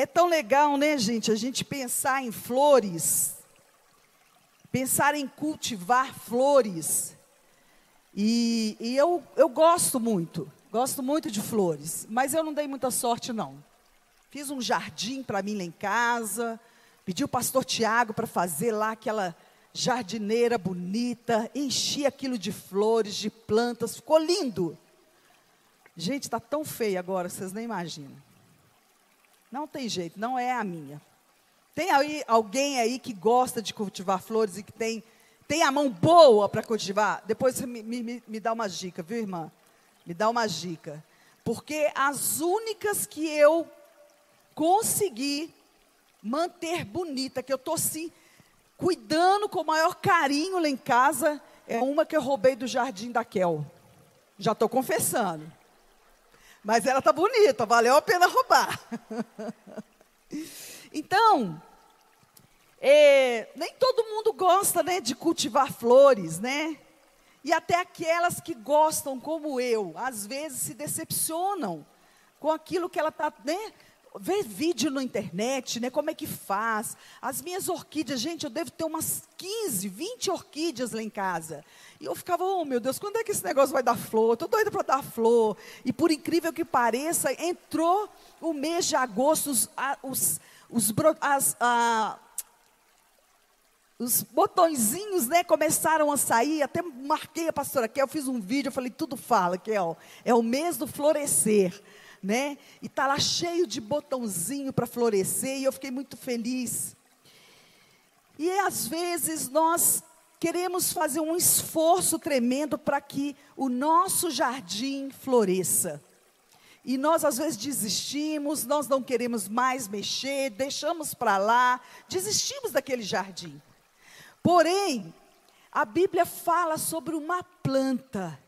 É tão legal, né, gente, a gente pensar em flores, pensar em cultivar flores. E, e eu, eu gosto muito, gosto muito de flores, mas eu não dei muita sorte, não. Fiz um jardim para mim lá em casa, pedi o pastor Tiago para fazer lá aquela jardineira bonita, enchi aquilo de flores, de plantas, ficou lindo. Gente, está tão feio agora, vocês nem imaginam. Não tem jeito, não é a minha. Tem aí alguém aí que gosta de cultivar flores e que tem, tem a mão boa para cultivar? Depois me, me, me dá uma dica, viu, irmã? Me dá uma dica. Porque as únicas que eu consegui manter bonita, que eu estou assim, cuidando com o maior carinho lá em casa, é uma que eu roubei do jardim da Kel. Já estou confessando. Mas ela está bonita, valeu a pena roubar. então, é, nem todo mundo gosta né, de cultivar flores, né? E até aquelas que gostam, como eu, às vezes se decepcionam com aquilo que ela está, né? Vê vídeo na internet, né? Como é que faz? As minhas orquídeas, gente, eu devo ter umas 15, 20 orquídeas lá em casa. E eu ficava, oh meu Deus, quando é que esse negócio vai dar flor? Estou doida para dar flor. E por incrível que pareça, entrou o mês de agosto, os, os, os, as, a, os botõezinhos, né, começaram a sair, até marquei a pastora Kel, fiz um vídeo, eu falei, tudo fala, Kel, é o mês do florescer, né, e está lá cheio de botãozinho para florescer, e eu fiquei muito feliz. E às vezes nós queremos fazer um esforço tremendo para que o nosso jardim floresça. E nós às vezes desistimos, nós não queremos mais mexer, deixamos para lá, desistimos daquele jardim. Porém, a Bíblia fala sobre uma planta.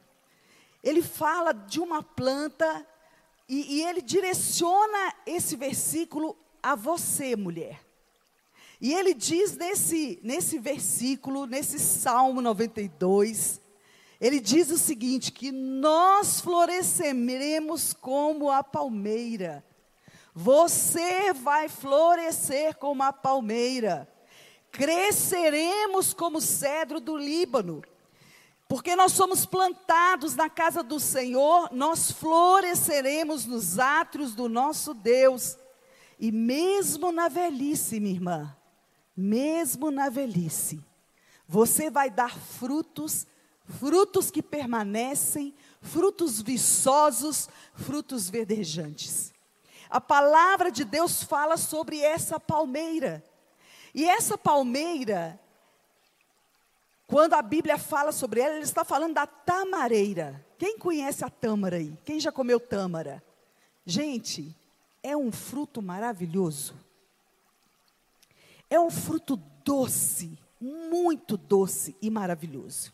Ele fala de uma planta e, e ele direciona esse versículo a você, mulher. E ele diz nesse, nesse versículo, nesse Salmo 92, ele diz o seguinte: que nós floresceremos como a palmeira. Você vai florescer como a palmeira. Cresceremos como o cedro do Líbano. Porque nós somos plantados na casa do Senhor, nós floresceremos nos átrios do nosso Deus. E mesmo na velhice, minha irmã, mesmo na velhice, você vai dar frutos, frutos que permanecem, frutos viçosos, frutos verdejantes. A palavra de Deus fala sobre essa palmeira. E essa palmeira, quando a Bíblia fala sobre ela, ele está falando da tamareira. Quem conhece a tâmara aí? Quem já comeu tâmara? Gente, é um fruto maravilhoso. É um fruto doce, muito doce e maravilhoso.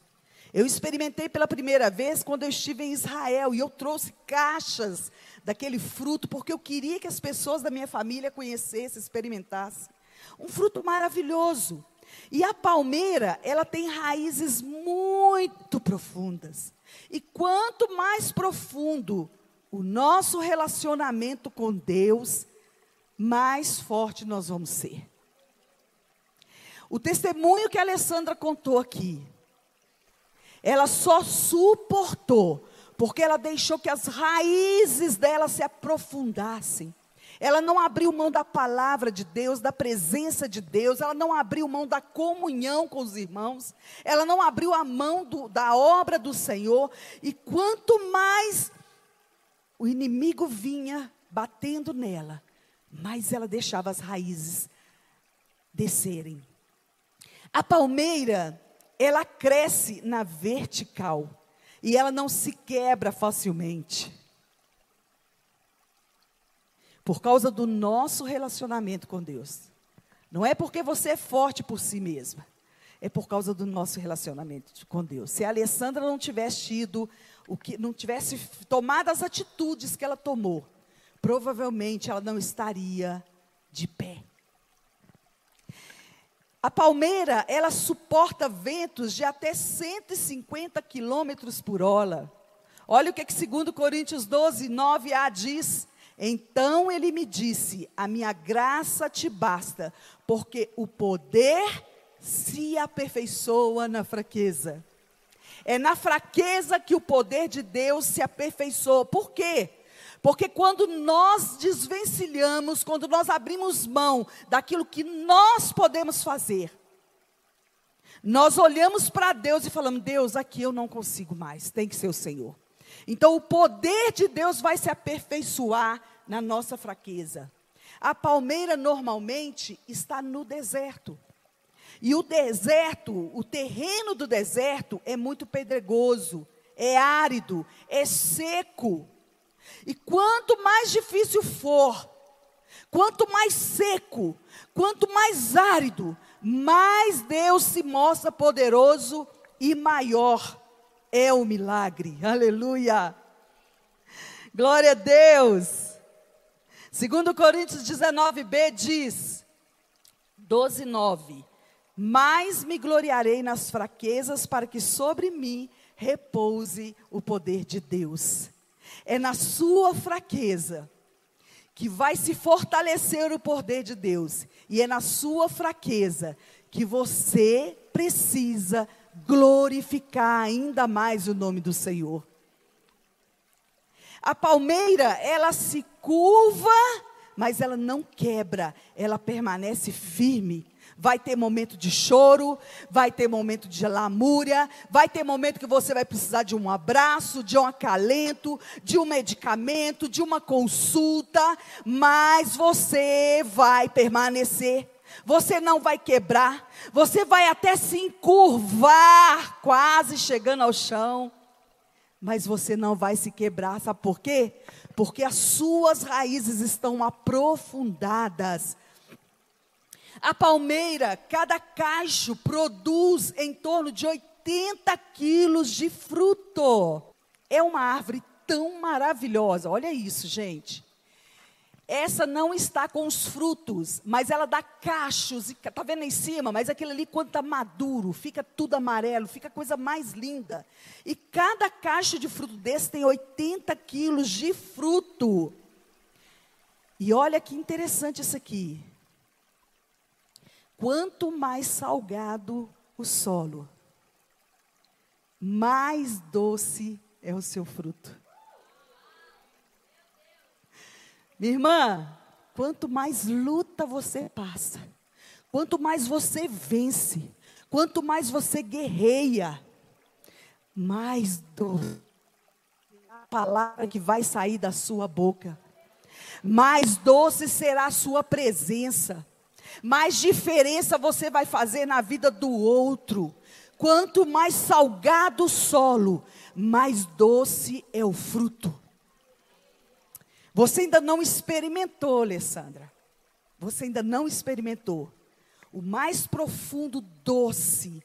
Eu experimentei pela primeira vez quando eu estive em Israel e eu trouxe caixas daquele fruto porque eu queria que as pessoas da minha família conhecessem, experimentassem. Um fruto maravilhoso. E a palmeira, ela tem raízes muito profundas. E quanto mais profundo o nosso relacionamento com Deus, mais forte nós vamos ser. O testemunho que a Alessandra contou aqui, ela só suportou porque ela deixou que as raízes dela se aprofundassem. Ela não abriu mão da palavra de Deus, da presença de Deus, ela não abriu mão da comunhão com os irmãos, ela não abriu a mão do, da obra do Senhor, e quanto mais o inimigo vinha batendo nela, mais ela deixava as raízes descerem. A palmeira, ela cresce na vertical e ela não se quebra facilmente. Por causa do nosso relacionamento com Deus. Não é porque você é forte por si mesma. É por causa do nosso relacionamento com Deus. Se a Alessandra não tivesse tido o que não tivesse tomado as atitudes que ela tomou, provavelmente ela não estaria de pé. A palmeira, ela suporta ventos de até 150 quilômetros por hora. Olha o que, que 2 Coríntios 12, 9a diz. Então ele me disse: A minha graça te basta, porque o poder se aperfeiçoa na fraqueza. É na fraqueza que o poder de Deus se aperfeiçoa. Por quê? Porque quando nós desvencilhamos, quando nós abrimos mão daquilo que nós podemos fazer, nós olhamos para Deus e falamos: Deus, aqui eu não consigo mais, tem que ser o Senhor. Então o poder de Deus vai se aperfeiçoar na nossa fraqueza. A palmeira normalmente está no deserto. E o deserto, o terreno do deserto é muito pedregoso, é árido, é seco. E quanto mais difícil for, quanto mais seco, quanto mais árido, mais Deus se mostra poderoso e maior é o milagre. Aleluia. Glória a Deus. Segundo Coríntios 19b diz, 12, 9. Mas me gloriarei nas fraquezas para que sobre mim repouse o poder de Deus. É na sua fraqueza que vai se fortalecer o poder de Deus. E é na sua fraqueza que você precisa glorificar ainda mais o nome do Senhor. A palmeira, ela se curva, mas ela não quebra, ela permanece firme. Vai ter momento de choro, vai ter momento de lamúria, vai ter momento que você vai precisar de um abraço, de um acalento, de um medicamento, de uma consulta, mas você vai permanecer. Você não vai quebrar, você vai até se encurvar, quase chegando ao chão, mas você não vai se quebrar, sabe por quê? Porque as suas raízes estão aprofundadas a palmeira, cada cacho produz em torno de 80 quilos de fruto. É uma árvore tão maravilhosa. Olha isso, gente. Essa não está com os frutos, mas ela dá cachos. Está vendo em cima? Mas aquele ali, quando está maduro, fica tudo amarelo, fica a coisa mais linda. E cada cacho de fruto desse tem 80 quilos de fruto. E olha que interessante isso aqui. Quanto mais salgado o solo, mais doce é o seu fruto. Minha irmã, quanto mais luta você passa, quanto mais você vence, quanto mais você guerreia, mais é a palavra que vai sair da sua boca, mais doce será a sua presença mais diferença você vai fazer na vida do outro. Quanto mais salgado o solo, mais doce é o fruto. Você ainda não experimentou, Alessandra. Você ainda não experimentou o mais profundo doce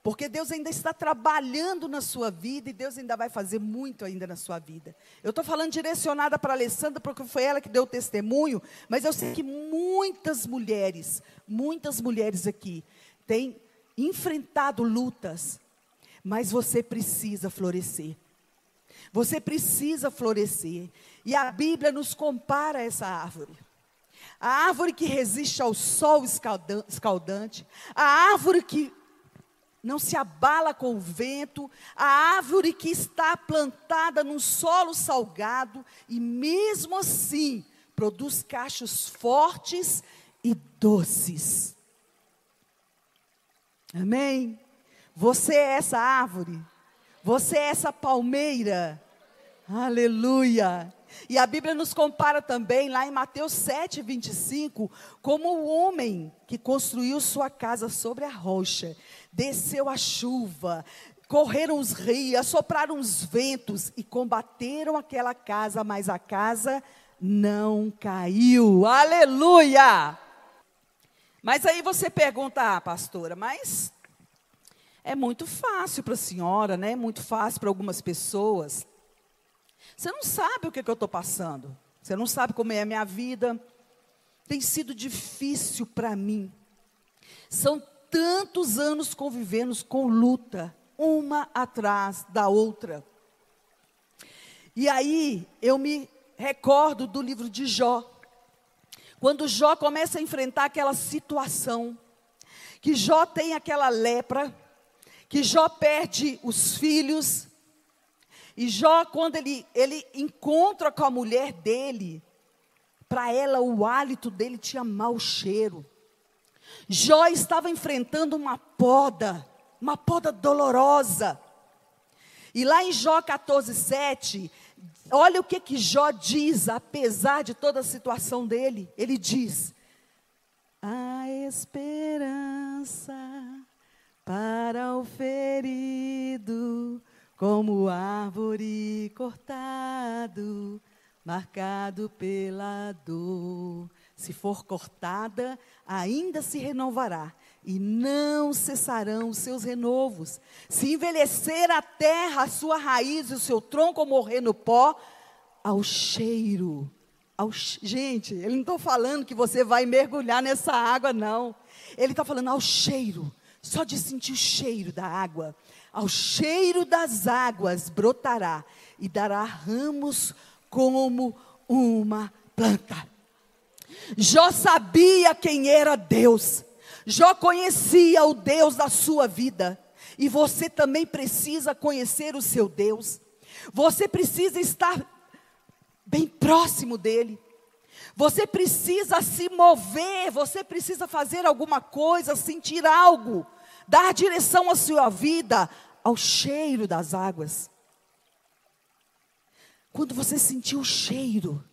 porque Deus ainda está trabalhando na sua vida e Deus ainda vai fazer muito ainda na sua vida. Eu estou falando direcionada para a Alessandra, porque foi ela que deu o testemunho, mas eu sei que muitas mulheres, muitas mulheres aqui, têm enfrentado lutas, mas você precisa florescer. Você precisa florescer. E a Bíblia nos compara a essa árvore. A árvore que resiste ao sol escaldante, a árvore que não se abala com o vento, a árvore que está plantada num solo salgado e mesmo assim produz cachos fortes e doces. Amém? Você é essa árvore, você é essa palmeira. Aleluia. E a Bíblia nos compara também, lá em Mateus 7, 25, como o homem que construiu sua casa sobre a rocha desceu a chuva, correram os rios, sopraram os ventos e combateram aquela casa, mas a casa não caiu. Aleluia! Mas aí você pergunta, ah, pastora, mas é muito fácil para a senhora, né? É muito fácil para algumas pessoas. Você não sabe o que, que eu estou passando. Você não sabe como é a minha vida. Tem sido difícil para mim. São tantos anos convivendo com luta, uma atrás da outra. E aí eu me recordo do livro de Jó. Quando Jó começa a enfrentar aquela situação, que Jó tem aquela lepra, que Jó perde os filhos, e Jó, quando ele, ele encontra com a mulher dele, para ela o hálito dele tinha mau cheiro. Jó estava enfrentando uma poda, uma poda dolorosa. E lá em Jó 14, 7, olha o que, que Jó diz, apesar de toda a situação dele. Ele diz: A esperança para o ferido, como árvore cortado, marcado pela dor. Se for cortada, ainda se renovará, e não cessarão os seus renovos. Se envelhecer a terra, a sua raiz e o seu tronco morrer no pó, ao cheiro. Ao, gente, ele não está falando que você vai mergulhar nessa água, não. Ele está falando ao cheiro, só de sentir o cheiro da água. Ao cheiro das águas brotará e dará ramos como uma planta. Jó sabia quem era Deus. Jó conhecia o Deus da sua vida. E você também precisa conhecer o seu Deus. Você precisa estar bem próximo dele. Você precisa se mover, você precisa fazer alguma coisa, sentir algo, dar direção à sua vida ao cheiro das águas. Quando você sentir o cheiro,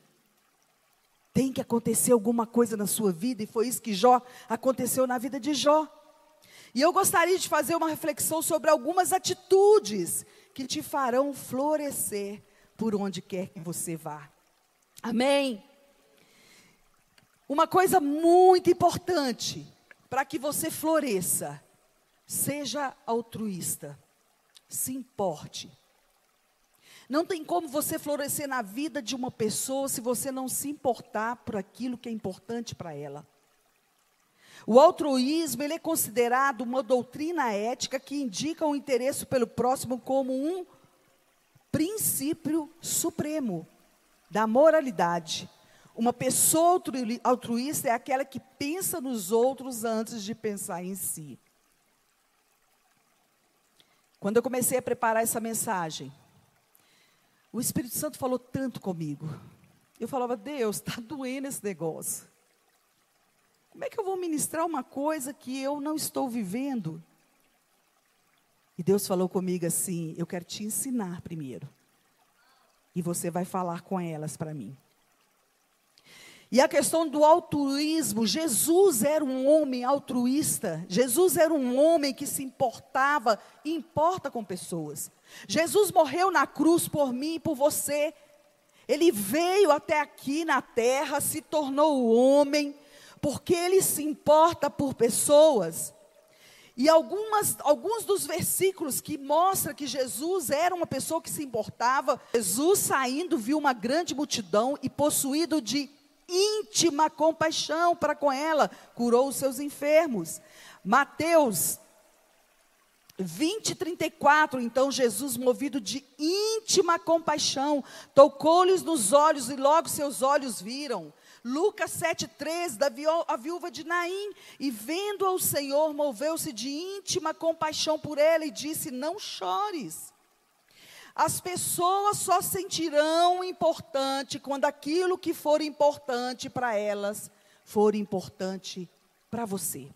tem que acontecer alguma coisa na sua vida, e foi isso que Jó aconteceu na vida de Jó. E eu gostaria de fazer uma reflexão sobre algumas atitudes que te farão florescer por onde quer que você vá. Amém? Uma coisa muito importante para que você floresça, seja altruísta, se importe. Não tem como você florescer na vida de uma pessoa se você não se importar por aquilo que é importante para ela. O altruísmo ele é considerado uma doutrina ética que indica o interesse pelo próximo como um princípio supremo da moralidade. Uma pessoa altruísta é aquela que pensa nos outros antes de pensar em si. Quando eu comecei a preparar essa mensagem, o Espírito Santo falou tanto comigo. Eu falava, Deus, está doendo esse negócio. Como é que eu vou ministrar uma coisa que eu não estou vivendo? E Deus falou comigo assim: Eu quero te ensinar primeiro. E você vai falar com elas para mim. E a questão do altruísmo, Jesus era um homem altruísta. Jesus era um homem que se importava e importa com pessoas. Jesus morreu na cruz por mim e por você. Ele veio até aqui na terra, se tornou homem, porque ele se importa por pessoas. E algumas, alguns dos versículos que mostram que Jesus era uma pessoa que se importava, Jesus saindo viu uma grande multidão e possuído de íntima compaixão para com ela, curou os seus enfermos. Mateus 20, 34, então Jesus, movido de íntima compaixão, tocou-lhes nos olhos e logo seus olhos viram. Lucas 7,13, da a viúva de Naim, e vendo ao Senhor, moveu-se de íntima compaixão por ela e disse: Não chores. As pessoas só sentirão importante quando aquilo que for importante para elas for importante para você.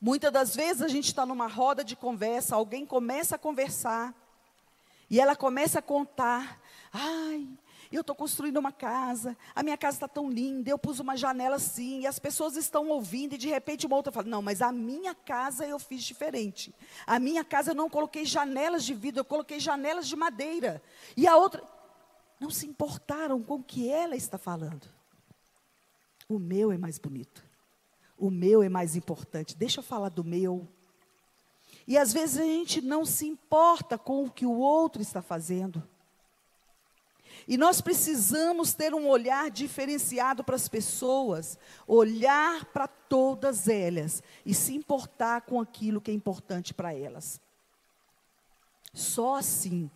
Muitas das vezes a gente está numa roda de conversa, alguém começa a conversar e ela começa a contar: ai, eu estou construindo uma casa, a minha casa está tão linda, eu pus uma janela assim, e as pessoas estão ouvindo, e de repente uma outra fala: Não, mas a minha casa eu fiz diferente. A minha casa eu não coloquei janelas de vidro, eu coloquei janelas de madeira. E a outra, não se importaram com o que ela está falando. O meu é mais bonito. O meu é mais importante. Deixa eu falar do meu. E às vezes a gente não se importa com o que o outro está fazendo. E nós precisamos ter um olhar diferenciado para as pessoas, olhar para todas elas e se importar com aquilo que é importante para elas. Só assim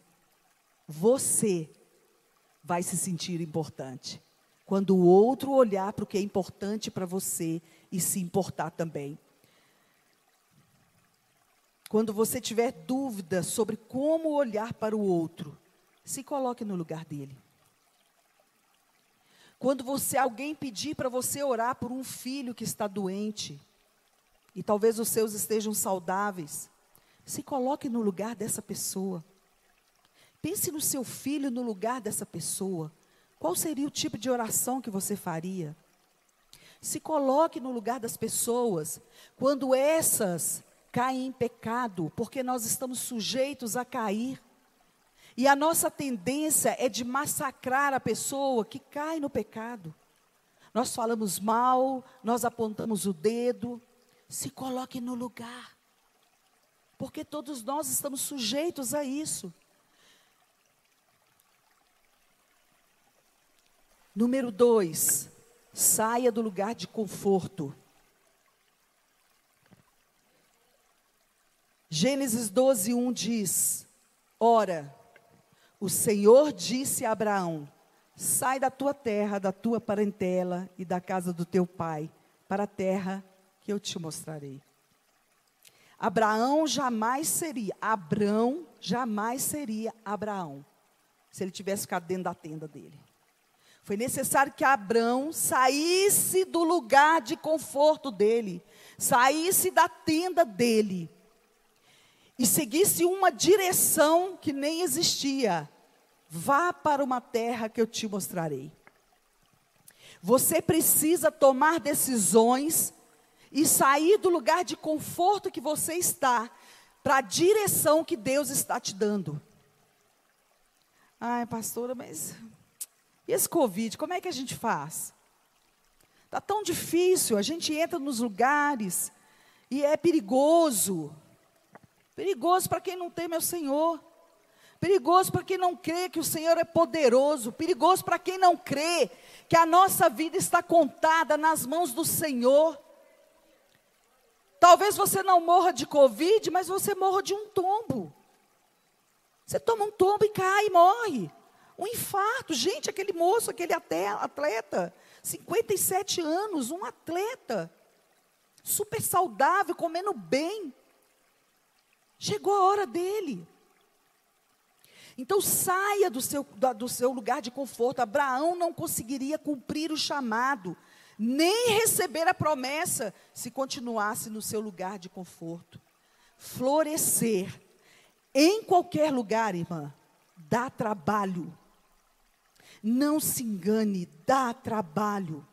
você vai se sentir importante. Quando o outro olhar para o que é importante para você e se importar também. Quando você tiver dúvida sobre como olhar para o outro, se coloque no lugar dele. Quando você alguém pedir para você orar por um filho que está doente, e talvez os seus estejam saudáveis, se coloque no lugar dessa pessoa. Pense no seu filho no lugar dessa pessoa. Qual seria o tipo de oração que você faria? Se coloque no lugar das pessoas quando essas caem em pecado, porque nós estamos sujeitos a cair. E a nossa tendência é de massacrar a pessoa que cai no pecado. Nós falamos mal, nós apontamos o dedo. Se coloque no lugar. Porque todos nós estamos sujeitos a isso. Número dois, saia do lugar de conforto. Gênesis 12, 1 diz: Ora, o Senhor disse a Abraão: Sai da tua terra, da tua parentela e da casa do teu pai, para a terra que eu te mostrarei. Abraão jamais seria, Abrão jamais seria Abraão, se ele tivesse ficado dentro da tenda dele. Foi necessário que Abrão saísse do lugar de conforto dele, saísse da tenda dele e seguisse uma direção que nem existia. Vá para uma terra que eu te mostrarei. Você precisa tomar decisões e sair do lugar de conforto que você está para a direção que Deus está te dando. Ai, pastora, mas e esse Covid, como é que a gente faz? Está tão difícil, a gente entra nos lugares e é perigoso. Perigoso para quem não tem meu Senhor. Perigoso para quem não crê que o Senhor é poderoso. Perigoso para quem não crê que a nossa vida está contada nas mãos do Senhor. Talvez você não morra de Covid, mas você morra de um tombo. Você toma um tombo e cai e morre. Um infarto. Gente, aquele moço, aquele atleta, 57 anos, um atleta, super saudável, comendo bem. Chegou a hora dele. Então saia do seu, do seu lugar de conforto. Abraão não conseguiria cumprir o chamado, nem receber a promessa, se continuasse no seu lugar de conforto. Florescer em qualquer lugar, irmã, dá trabalho. Não se engane, dá trabalho.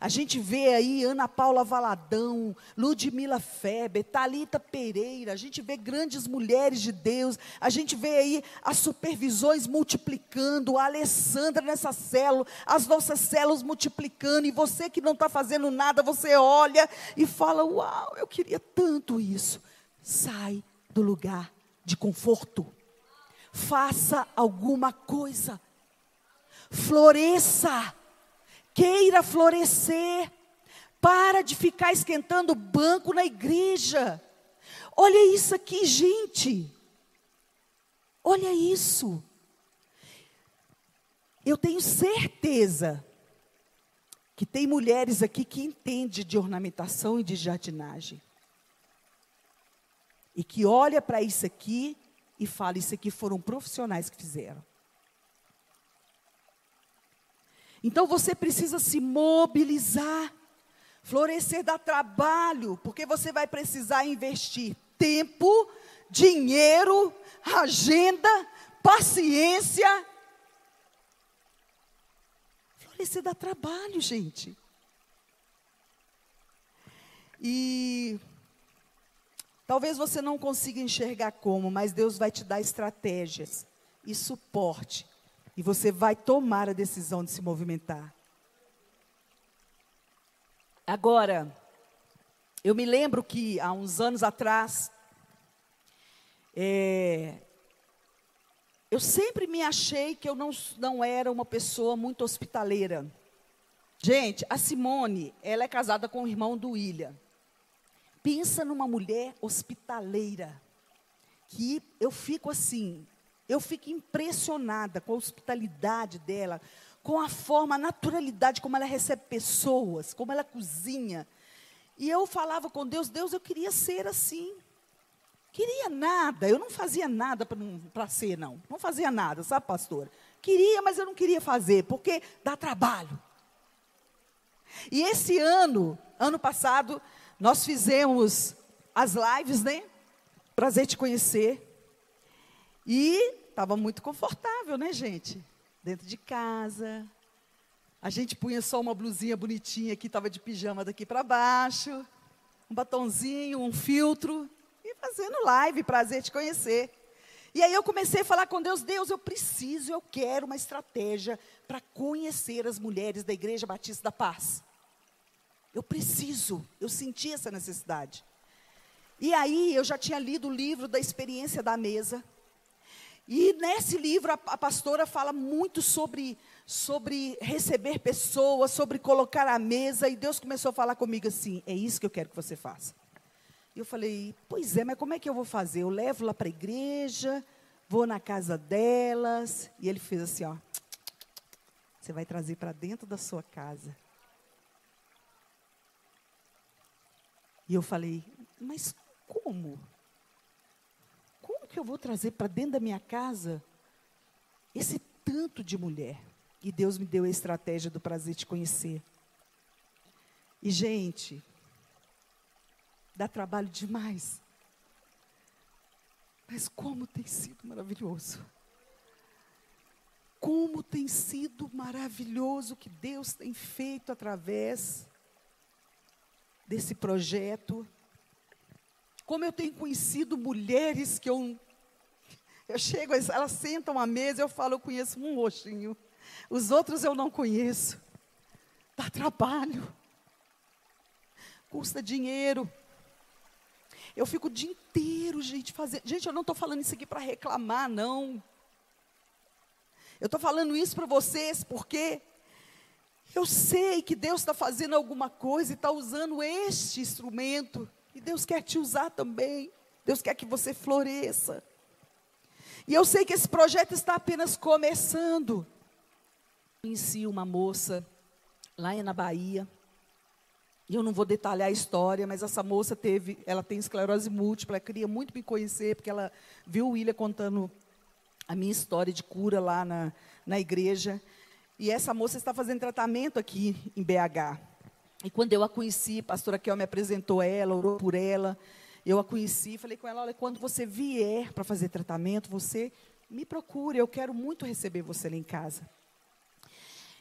A gente vê aí Ana Paula Valadão, Ludmila Feber, Talita Pereira, a gente vê grandes mulheres de Deus, a gente vê aí as supervisões multiplicando, a Alessandra nessa célula, as nossas células multiplicando, e você que não está fazendo nada, você olha e fala: Uau, eu queria tanto isso. Sai do lugar de conforto faça alguma coisa. Floresça. Queira florescer. Para de ficar esquentando banco na igreja. Olha isso aqui, gente. Olha isso. Eu tenho certeza que tem mulheres aqui que entendem de ornamentação e de jardinagem. E que olha para isso aqui e fala: Isso aqui foram profissionais que fizeram. Então você precisa se mobilizar. Florescer dá trabalho, porque você vai precisar investir tempo, dinheiro, agenda, paciência. Florescer dá trabalho, gente. E Talvez você não consiga enxergar como, mas Deus vai te dar estratégias e suporte. E você vai tomar a decisão de se movimentar. Agora, eu me lembro que há uns anos atrás, é, eu sempre me achei que eu não, não era uma pessoa muito hospitaleira. Gente, a Simone, ela é casada com o irmão do William. Pensa numa mulher hospitaleira, que eu fico assim, eu fico impressionada com a hospitalidade dela, com a forma, a naturalidade como ela recebe pessoas, como ela cozinha. E eu falava com Deus, Deus, eu queria ser assim. Queria nada, eu não fazia nada para ser, não. Não fazia nada, sabe, pastora? Queria, mas eu não queria fazer, porque dá trabalho. E esse ano, ano passado, nós fizemos as lives, né? Prazer te conhecer. E estava muito confortável, né, gente? Dentro de casa. A gente punha só uma blusinha bonitinha que estava de pijama daqui para baixo, um batonzinho, um filtro fazendo live, prazer te conhecer. E aí eu comecei a falar com Deus, Deus, eu preciso, eu quero uma estratégia para conhecer as mulheres da Igreja Batista da Paz. Eu preciso, eu senti essa necessidade. E aí eu já tinha lido o livro da experiência da mesa. E nesse livro a, a pastora fala muito sobre, sobre receber pessoas, sobre colocar a mesa. E Deus começou a falar comigo assim: é isso que eu quero que você faça. E eu falei, pois é, mas como é que eu vou fazer? Eu levo lá para a igreja, vou na casa delas. E ele fez assim, ó. Você vai trazer para dentro da sua casa. E eu falei, mas como? Que eu vou trazer para dentro da minha casa esse tanto de mulher? E Deus me deu a estratégia do prazer de conhecer. E, gente, Dá trabalho demais. Mas como tem sido maravilhoso. Como tem sido maravilhoso o que Deus tem feito através desse projeto. Como eu tenho conhecido mulheres que eu. Eu chego, elas sentam à mesa, eu falo, eu conheço um roxinho. Os outros eu não conheço. Dá trabalho. Custa dinheiro. Eu fico o dia inteiro, gente, fazendo. Gente, eu não estou falando isso aqui para reclamar, não. Eu estou falando isso para vocês porque eu sei que Deus está fazendo alguma coisa e está usando este instrumento. E Deus quer te usar também. Deus quer que você floresça. E eu sei que esse projeto está apenas começando. Conheci uma moça lá na Bahia. E eu não vou detalhar a história, mas essa moça teve, ela tem esclerose múltipla, ela queria muito me conhecer, porque ela viu o William contando a minha história de cura lá na, na igreja. E essa moça está fazendo tratamento aqui em BH. E quando eu a conheci, a pastora Kel me apresentou ela, orou por ela. Eu a conheci, falei com ela, olha, quando você vier para fazer tratamento, você me procure, eu quero muito receber você lá em casa.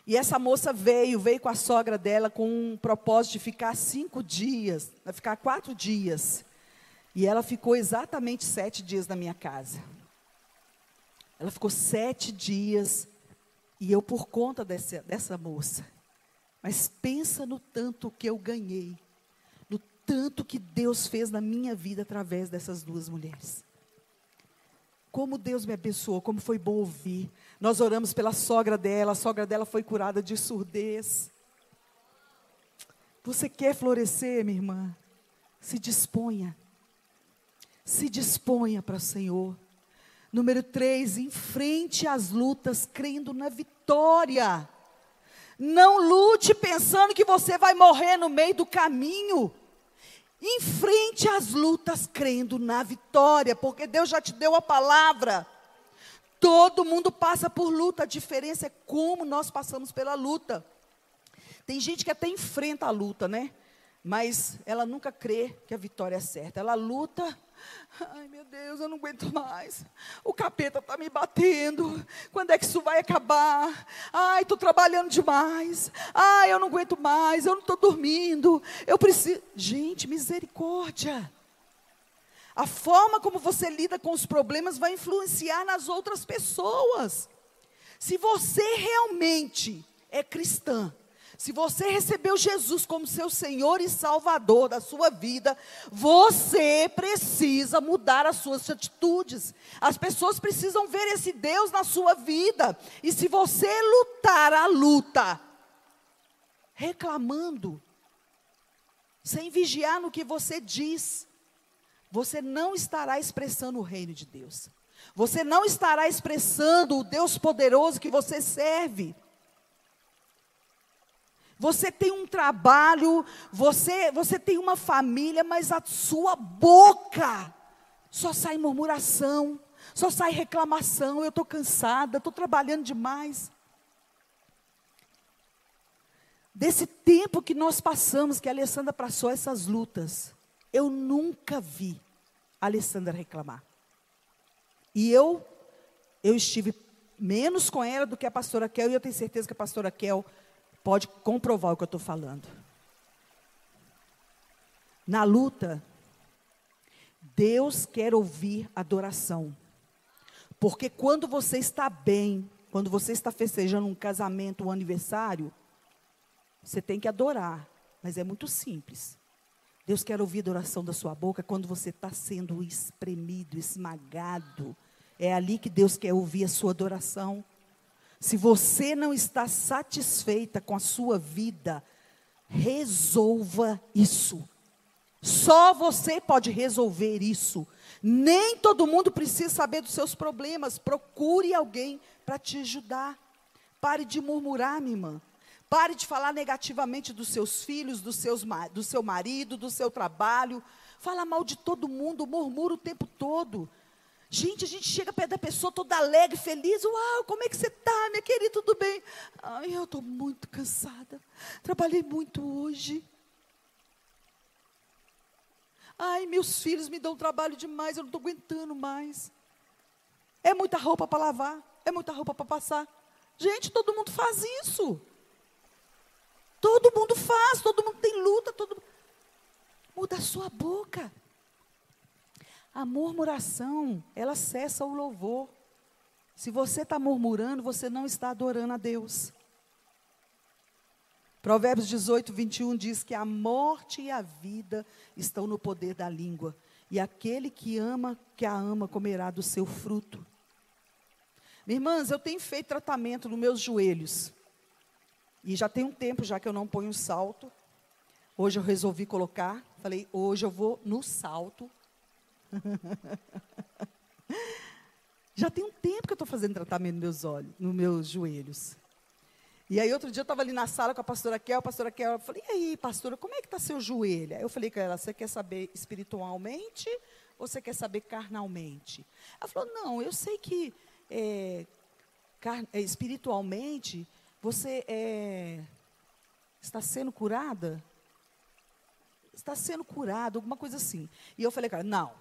E essa moça veio, veio com a sogra dela com um propósito de ficar cinco dias, ficar quatro dias. E ela ficou exatamente sete dias na minha casa. Ela ficou sete dias, e eu por conta dessa, dessa moça. Mas pensa no tanto que eu ganhei, no tanto que Deus fez na minha vida através dessas duas mulheres. Como Deus me abençoou, como foi bom ouvir. Nós oramos pela sogra dela, a sogra dela foi curada de surdez. Você quer florescer, minha irmã? Se disponha. Se disponha para o Senhor. Número três, enfrente as lutas crendo na vitória. Não lute pensando que você vai morrer no meio do caminho. Enfrente as lutas crendo na vitória, porque Deus já te deu a palavra. Todo mundo passa por luta, a diferença é como nós passamos pela luta. Tem gente que até enfrenta a luta, né? Mas ela nunca crê que a vitória é certa. Ela luta Ai, meu Deus, eu não aguento mais. O capeta está me batendo. Quando é que isso vai acabar? Ai, estou trabalhando demais. Ai, eu não aguento mais. Eu não estou dormindo. Eu preciso. Gente, misericórdia. A forma como você lida com os problemas vai influenciar nas outras pessoas. Se você realmente é cristã, se você recebeu Jesus como seu Senhor e Salvador da sua vida, você precisa mudar as suas atitudes. As pessoas precisam ver esse Deus na sua vida. E se você lutar a luta, reclamando, sem vigiar no que você diz, você não estará expressando o reino de Deus. Você não estará expressando o Deus poderoso que você serve. Você tem um trabalho, você, você tem uma família, mas a sua boca só sai murmuração, só sai reclamação. Eu estou cansada, estou trabalhando demais. Desse tempo que nós passamos, que a Alessandra passou essas lutas, eu nunca vi a Alessandra reclamar. E eu, eu estive menos com ela do que a pastora Kel, e eu tenho certeza que a pastora Kel pode comprovar o que eu estou falando. Na luta, Deus quer ouvir adoração. Porque quando você está bem, quando você está festejando um casamento, um aniversário, você tem que adorar. Mas é muito simples. Deus quer ouvir a adoração da sua boca quando você está sendo espremido, esmagado. É ali que Deus quer ouvir a sua adoração. Se você não está satisfeita com a sua vida, resolva isso. Só você pode resolver isso. Nem todo mundo precisa saber dos seus problemas. Procure alguém para te ajudar. Pare de murmurar, minha irmã. Pare de falar negativamente dos seus filhos, dos seus, do seu marido, do seu trabalho. Fala mal de todo mundo, murmura o tempo todo. Gente, a gente chega perto da pessoa toda alegre, feliz. Uau, como é que você está, minha querida? Tudo bem? Ai, eu estou muito cansada. Trabalhei muito hoje. Ai, meus filhos me dão trabalho demais, eu não estou aguentando mais. É muita roupa para lavar, é muita roupa para passar. Gente, todo mundo faz isso. Todo mundo faz, todo mundo tem luta, todo Muda a sua boca. A murmuração, ela cessa o louvor. Se você está murmurando, você não está adorando a Deus. Provérbios 18, 21 diz que a morte e a vida estão no poder da língua, e aquele que ama, que a ama, comerá do seu fruto. Irmãs, eu tenho feito tratamento nos meus joelhos. E já tem um tempo já que eu não ponho salto. Hoje eu resolvi colocar. Falei, hoje eu vou no salto. Já tem um tempo que eu estou fazendo tratamento nos meus olhos, nos meus joelhos. E aí outro dia eu estava ali na sala com a pastora Kel, a pastora Kel, eu falei, e aí, pastora, como é que está seu joelho? Eu falei com ela, você quer saber espiritualmente ou você quer saber carnalmente? Ela falou, não, eu sei que é, espiritualmente você é, está sendo curada? Está sendo curado, alguma coisa assim. E eu falei, cara, não,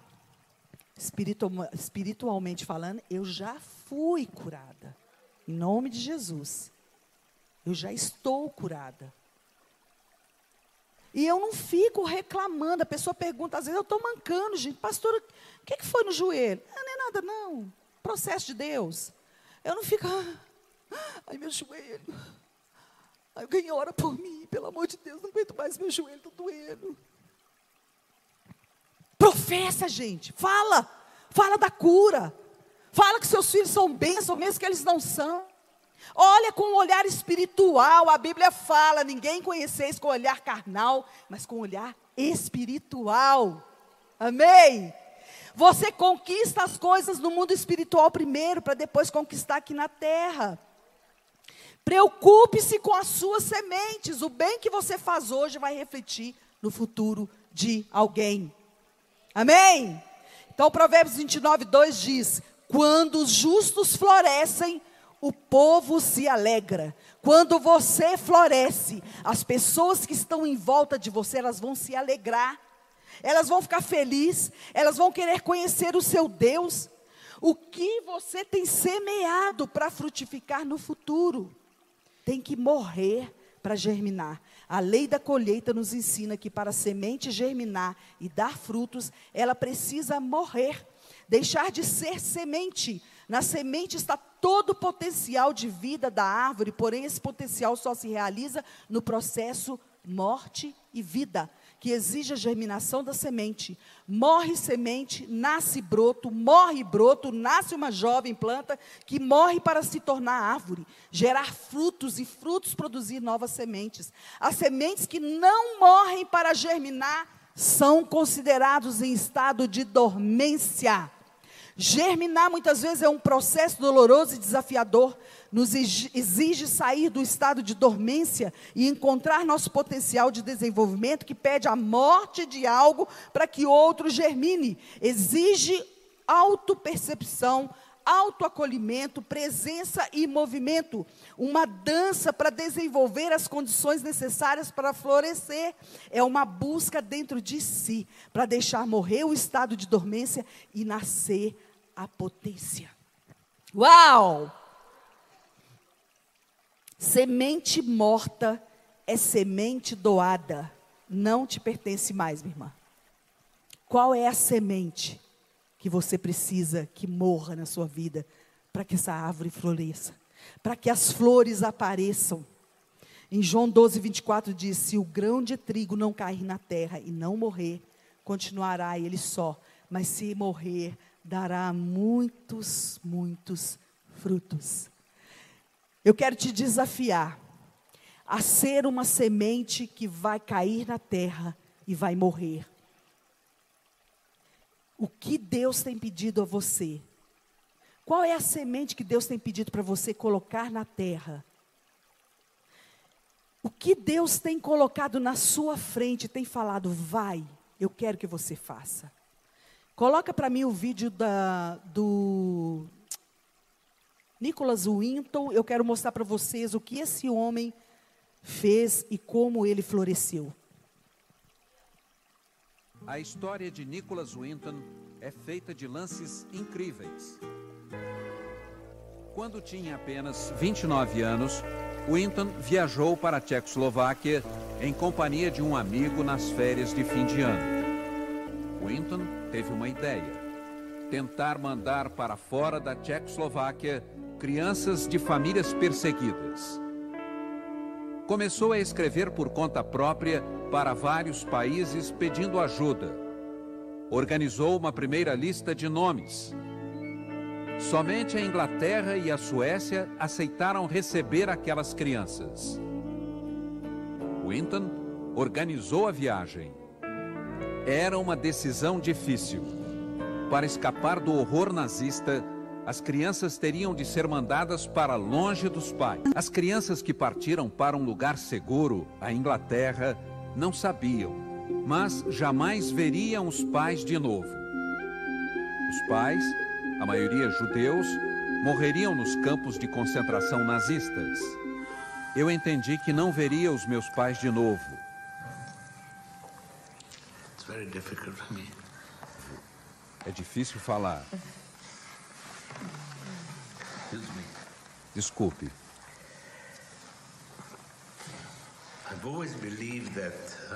espiritualmente falando, eu já fui curada. Em nome de Jesus. Eu já estou curada. E eu não fico reclamando. A pessoa pergunta, às vezes eu estou mancando, gente. Pastora, o que, que foi no joelho? Ah, não é nada, não. Processo de Deus. Eu não fico, ah, ai meu joelho. Alguém ora por mim, pelo amor de Deus, não aguento mais meu joelho, está doendo. Professa, gente. Fala. Fala da cura. Fala que seus filhos são bênçãos, mesmo que eles não são. Olha com um olhar espiritual. A Bíblia fala: ninguém conheceis com olhar carnal, mas com olhar espiritual. Amém? Você conquista as coisas no mundo espiritual primeiro, para depois conquistar aqui na terra. Preocupe-se com as suas sementes. O bem que você faz hoje vai refletir no futuro de alguém. Amém? Então, Provérbios 29, 2 diz: Quando os justos florescem, o povo se alegra. Quando você floresce, as pessoas que estão em volta de você, elas vão se alegrar. Elas vão ficar felizes, elas vão querer conhecer o seu Deus. O que você tem semeado para frutificar no futuro tem que morrer para germinar. A lei da colheita nos ensina que para a semente germinar e dar frutos, ela precisa morrer, deixar de ser semente. Na semente está todo o potencial de vida da árvore, porém esse potencial só se realiza no processo morte e vida que exige a germinação da semente. Morre semente, nasce broto, morre broto, nasce uma jovem planta que morre para se tornar árvore, gerar frutos e frutos produzir novas sementes. As sementes que não morrem para germinar são considerados em estado de dormência. Germinar muitas vezes é um processo doloroso e desafiador, nos exige sair do estado de dormência e encontrar nosso potencial de desenvolvimento que pede a morte de algo para que outro germine. Exige autopercepção, autoacolhimento, presença e movimento, uma dança para desenvolver as condições necessárias para florescer. É uma busca dentro de si, para deixar morrer o estado de dormência e nascer a potência. Uau! Semente morta é semente doada, não te pertence mais, minha irmã. Qual é a semente que você precisa que morra na sua vida para que essa árvore floresça, para que as flores apareçam? Em João 12, 24 diz: Se o grão de trigo não cair na terra e não morrer, continuará ele só, mas se morrer, dará muitos, muitos frutos. Eu quero te desafiar a ser uma semente que vai cair na terra e vai morrer. O que Deus tem pedido a você? Qual é a semente que Deus tem pedido para você colocar na terra? O que Deus tem colocado na sua frente, tem falado, vai, eu quero que você faça. Coloca para mim o vídeo da, do Nicholas Winton. Eu quero mostrar para vocês o que esse homem fez e como ele floresceu. A história de Nicholas Winton é feita de lances incríveis. Quando tinha apenas 29 anos, Winton viajou para a Tchecoslováquia em companhia de um amigo nas férias de fim de ano. Winton teve uma ideia: tentar mandar para fora da Tchecoslováquia crianças de famílias perseguidas. Começou a escrever por conta própria para vários países pedindo ajuda. Organizou uma primeira lista de nomes. Somente a Inglaterra e a Suécia aceitaram receber aquelas crianças. Winton organizou a viagem era uma decisão difícil. Para escapar do horror nazista, as crianças teriam de ser mandadas para longe dos pais. As crianças que partiram para um lugar seguro, a Inglaterra, não sabiam, mas jamais veriam os pais de novo. Os pais, a maioria judeus, morreriam nos campos de concentração nazistas. Eu entendi que não veria os meus pais de novo É difícil falar. Desculpe. I've always believed that uh,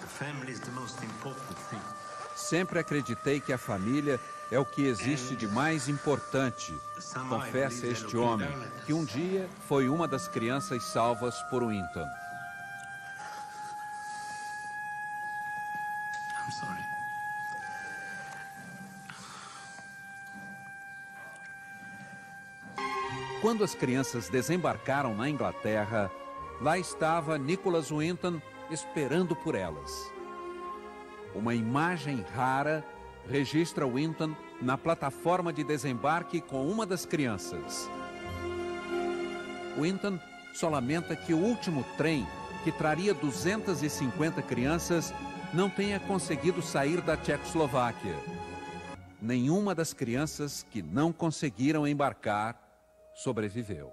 the family is the most important thing. Sempre acreditei que a família é o que existe de mais importante. Confessa este homem, que um dia foi uma das crianças salvas por Winton. Quando as crianças desembarcaram na Inglaterra, lá estava Nicholas Winton esperando por elas. Uma imagem rara registra Winton na plataforma de desembarque com uma das crianças. Winton só lamenta que o último trem, que traria 250 crianças, não tenha conseguido sair da Tchecoslováquia. Nenhuma das crianças que não conseguiram embarcar sobreviveu.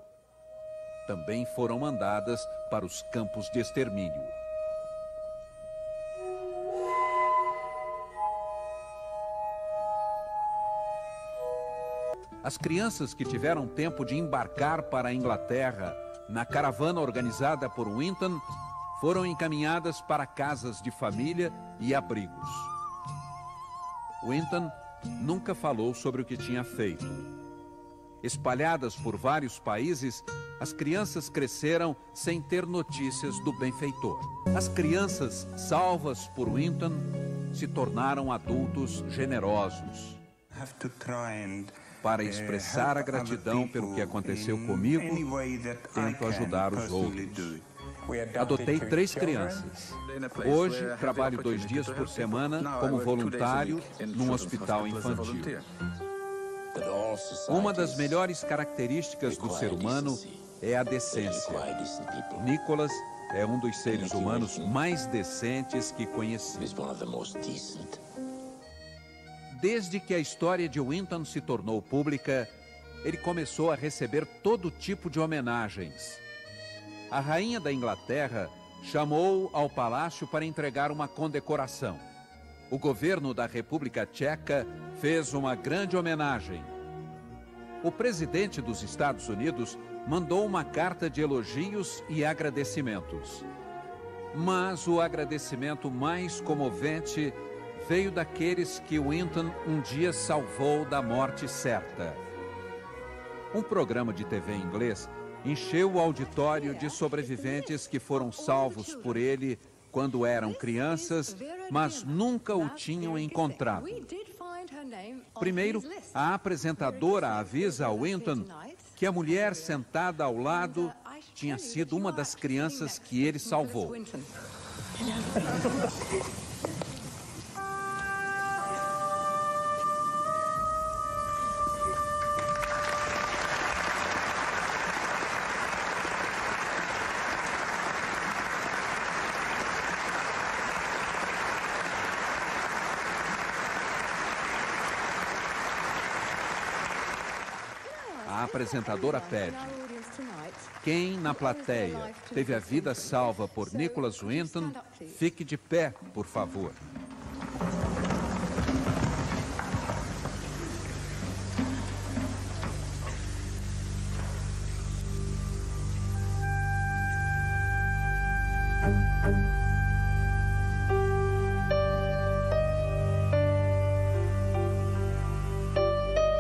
Também foram mandadas para os campos de extermínio. As crianças que tiveram tempo de embarcar para a Inglaterra na caravana organizada por Winton foram encaminhadas para casas de família e abrigos. Winton nunca falou sobre o que tinha feito Espalhadas por vários países, as crianças cresceram sem ter notícias do benfeitor. As crianças salvas por Winton se tornaram adultos generosos. Para expressar a gratidão pelo que aconteceu comigo, tento ajudar os outros. Adotei três crianças. Hoje, trabalho dois dias por semana como voluntário num hospital infantil. Uma das melhores características do ser humano é a decência. Nicholas é um dos seres humanos mais decentes que conheci. Desde que a história de Winton se tornou pública, ele começou a receber todo tipo de homenagens. A rainha da Inglaterra chamou ao palácio para entregar uma condecoração. O governo da República Tcheca fez uma grande homenagem. O presidente dos Estados Unidos mandou uma carta de elogios e agradecimentos. Mas o agradecimento mais comovente veio daqueles que Winton um dia salvou da morte certa. Um programa de TV inglês encheu o auditório de sobreviventes que foram salvos por ele quando eram crianças, mas nunca o tinham encontrado. Primeiro, a apresentadora avisa a Winton que a mulher sentada ao lado tinha sido uma das crianças que ele salvou. apresentadora pede: quem na plateia teve a vida salva por Nicholas Winton, fique de pé, por favor.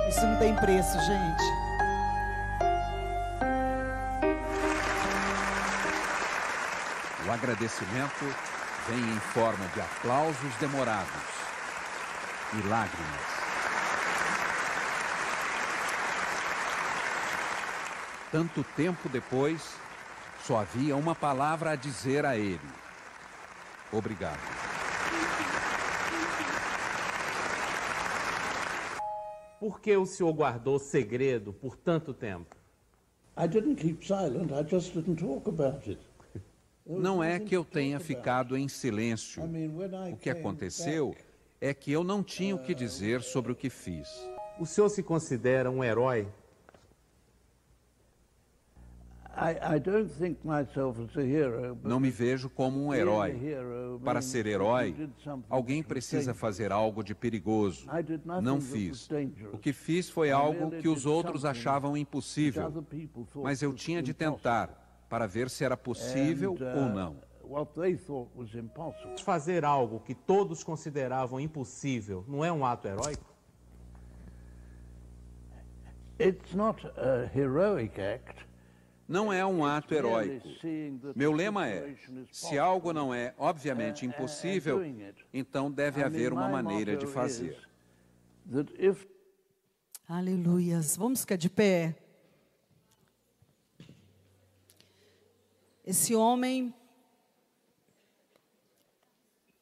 Isso não tem preço, gente. Agradecimento vem em forma de aplausos demorados e lágrimas. Tanto tempo depois, só havia uma palavra a dizer a ele: Obrigado. Por que o senhor guardou segredo por tanto tempo? I didn't keep silent, I just didn't talk about it. Não é que eu tenha ficado em silêncio. O que aconteceu é que eu não tinha o que dizer sobre o que fiz. O senhor se considera um herói? Não me vejo como um herói. Para ser herói, alguém precisa fazer algo de perigoso. Não fiz. O que fiz foi algo que os outros achavam impossível, mas eu tinha de tentar para ver se era possível And, ou uh, não. What they thought was impossible. Fazer algo que todos consideravam impossível não é um ato heróico? It's not a heroic act. Não é um ato heróico. Meu lema é: se algo não é obviamente impossível, então deve haver uma maneira de fazer. Aleluias. Vamos ficar de pé. Esse homem.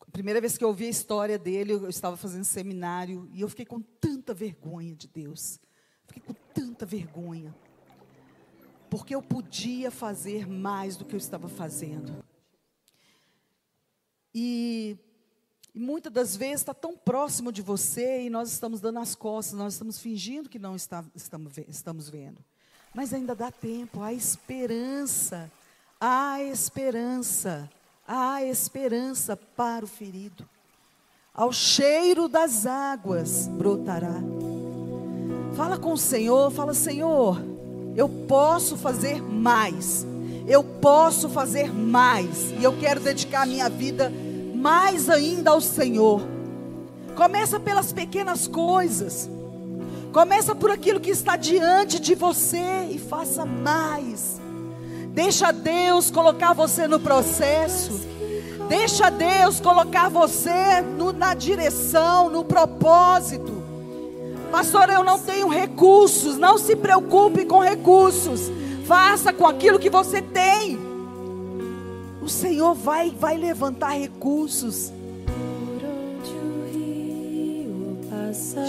A primeira vez que eu ouvi a história dele, eu estava fazendo seminário e eu fiquei com tanta vergonha de Deus. Fiquei com tanta vergonha. Porque eu podia fazer mais do que eu estava fazendo. E, e muitas das vezes está tão próximo de você e nós estamos dando as costas, nós estamos fingindo que não está, estamos, estamos vendo. Mas ainda dá tempo, há esperança, há esperança, há esperança para o ferido. Ao cheiro das águas brotará. Fala com o Senhor, fala, Senhor, eu posso fazer mais. Eu posso fazer mais. E eu quero dedicar a minha vida mais ainda ao Senhor. Começa pelas pequenas coisas. Começa por aquilo que está diante de você e faça mais. Deixa Deus colocar você no processo. Deixa Deus colocar você no- na direção, no propósito. Pastor, eu não tenho recursos. Não se preocupe com recursos. Faça com aquilo que você tem. O Senhor vai, vai levantar recursos. Por onde o rio passar,